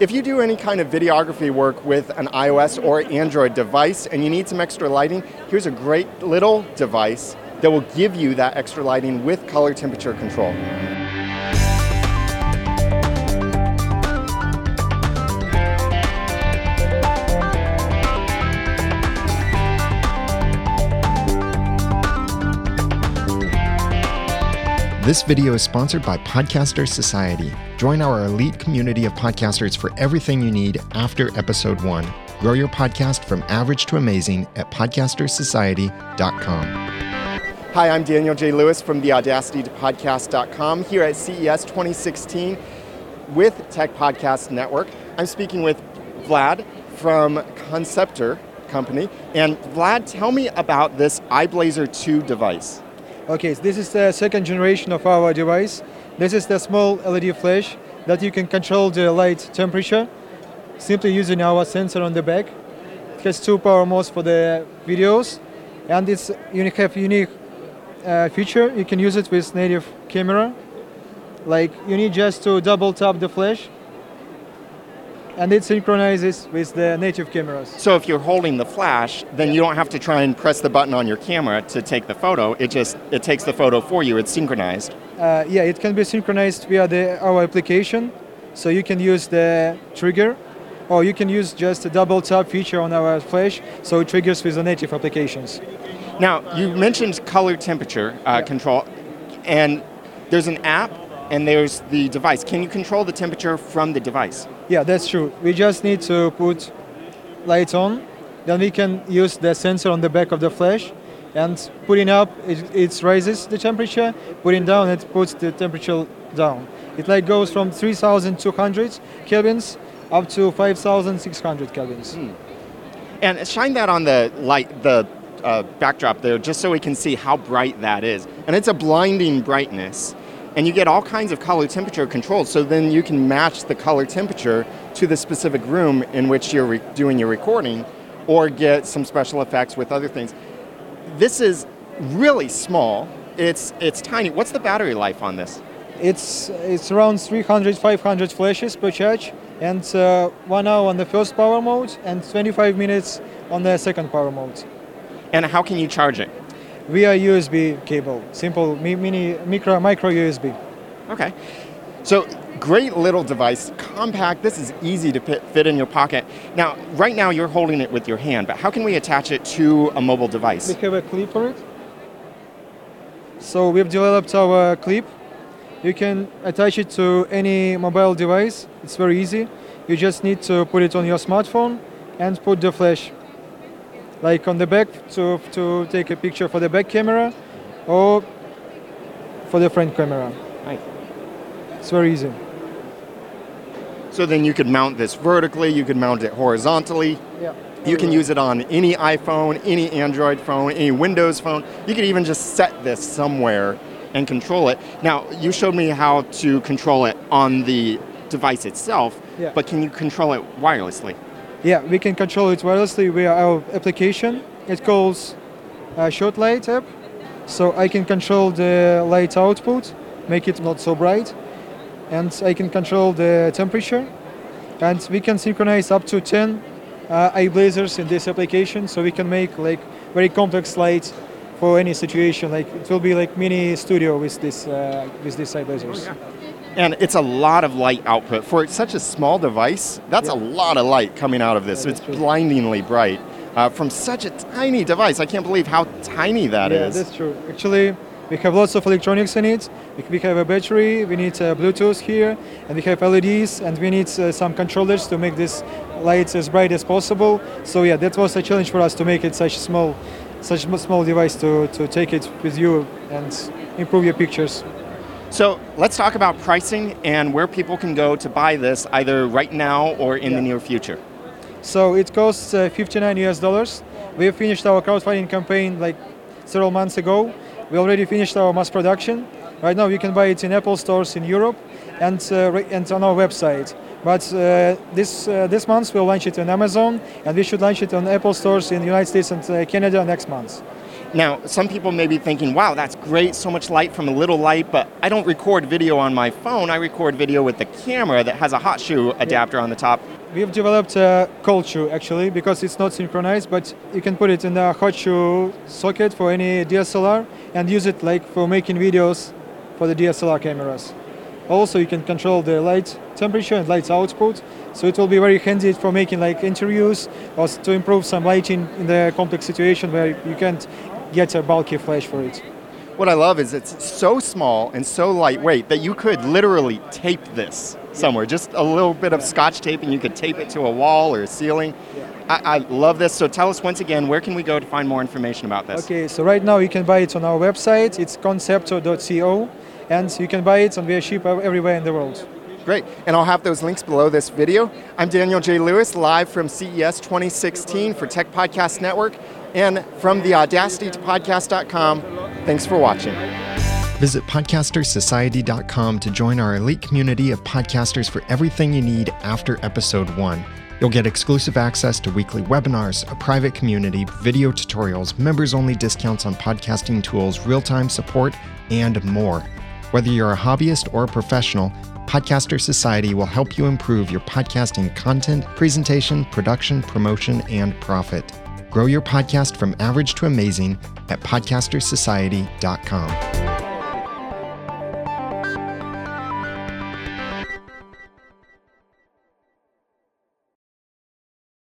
If you do any kind of videography work with an iOS or Android device and you need some extra lighting, here's a great little device that will give you that extra lighting with color temperature control. This video is sponsored by Podcaster Society. Join our elite community of podcasters for everything you need after episode one. Grow your podcast from average to amazing at podcastersociety.com. Hi, I'm Daniel J. Lewis from the Audacity to Podcast.com here at CES 2016 with Tech Podcast Network. I'm speaking with Vlad from Concepter Company. And Vlad, tell me about this iblazr 2 device. Okay, so this is the second generation of our device. This is the small LED flash that you can control the light temperature simply using our sensor on the back. It has two power modes for the videos and it's you have unique uh, feature. You can use it with native camera. Like you need just to double tap the flash and it synchronizes with the native cameras. So if you're holding the flash, then you don't have to try and press the button on your camera to take the photo. It just it takes the photo for you. It's synchronized. Uh, yeah, it can be synchronized via the our application. So you can use the trigger, or you can use just a double tap feature on our flash, so it triggers with the native applications. Now you mentioned color temperature uh, yeah. control, and there's an app and there's the device. Can you control the temperature from the device? Yeah, that's true. We just need to put lights on, then we can use the sensor on the back of the flash, and putting up, it, it raises the temperature, putting down, it puts the temperature down. It like goes from 3,200 kelvins up to 5,600 kelvins. Mm. And shine that on the light, the uh, backdrop there, just so we can see how bright that is. And it's a blinding brightness and you get all kinds of color temperature controls. So then you can match the color temperature to the specific room in which you're re- doing your recording, or get some special effects with other things. This is really small. It's it's tiny. What's the battery life on this? It's it's around 300 500 flashes per charge, and uh, one hour on the first power mode, and 25 minutes on the second power mode. And how can you charge it? Via USB cable, simple mini micro micro USB. Okay. So great little device, compact. This is easy to fit in your pocket. Now, right now you're holding it with your hand, but how can we attach it to a mobile device? We have a clip for it. So we've developed our clip. You can attach it to any mobile device. It's very easy. You just need to put it on your smartphone and put the flash like on the back to, to take a picture for the back camera or for the front camera. Right. It's very easy. So then you could mount this vertically, you could mount it horizontally. Yeah. You can use it on any iPhone, any Android phone, any Windows phone. You could even just set this somewhere and control it. Now, you showed me how to control it on the device itself, yeah. but can you control it wirelessly? Yeah, we can control it wirelessly via our application. It calls uh, Shotlight app. So I can control the light output, make it not so bright, and I can control the temperature. And we can synchronize up to 10 uh, iblazrs in this application, so we can make like very complex lights for any situation. Like it will be like mini studio with this uh, with these iblazrs. Oh, yeah. And it's a lot of light output. For such a small device, that's yeah. a lot of light coming out of this. Yeah, it's true. blindingly bright. Uh, from such a tiny device, I can't believe how tiny that yeah, is. that's true. Actually, we have lots of electronics in it. We have a battery, we need uh, Bluetooth here, and we have LEDs, and we need uh, some controllers to make this lights as bright as possible. So yeah, that was a challenge for us to make it such small, such a small device to, to take it with you and improve your pictures. So let's talk about pricing and where people can go to buy this either right now or in yeah. the near future. So it costs uh, 59 US dollars. We have finished our crowdfunding campaign like several months ago. We already finished our mass production. Right now you can buy it in Apple stores in Europe and, uh, and on our website. But uh, this, uh, this month we'll launch it on Amazon and we should launch it on Apple stores in the United States and uh, Canada next month. Now, some people may be thinking, wow, that's great, so much light from a little light, but I don't record video on my phone. I record video with the camera that has a hot shoe adapter on the top. We've developed a cold shoe actually because it's not synchronized, but you can put it in the hot shoe socket for any DSLR and use it like for making videos for the DSLR cameras. Also, you can control the light temperature and light output, so it will be very handy for making like interviews or to improve some lighting in the complex situation where you can't get a bulky flash for it. What I love is it's so small and so lightweight that you could literally tape this somewhere. Just a little bit of scotch tape and you could tape it to a wall or a ceiling. I, I love this. So tell us once again, where can we go to find more information about this? Okay, so right now you can buy it on our website. It's concepter.co, and you can buy it on via ship everywhere in the world. Great. And I'll have those links below this video. I'm Daniel J. Lewis, live from CES 2016 for Tech Podcast Network and from the audacity to podcast.com. Thanks for watching. Visit podcastersociety.com to join our elite community of podcasters for everything you need after episode one. You'll get exclusive access to weekly webinars, a private community, video tutorials, members only discounts on podcasting tools, real time support, and more. Whether you're a hobbyist or a professional, Podcaster Society will help you improve your podcasting content, presentation, production, promotion, and profit. Grow your podcast from average to amazing at podcastersociety.com.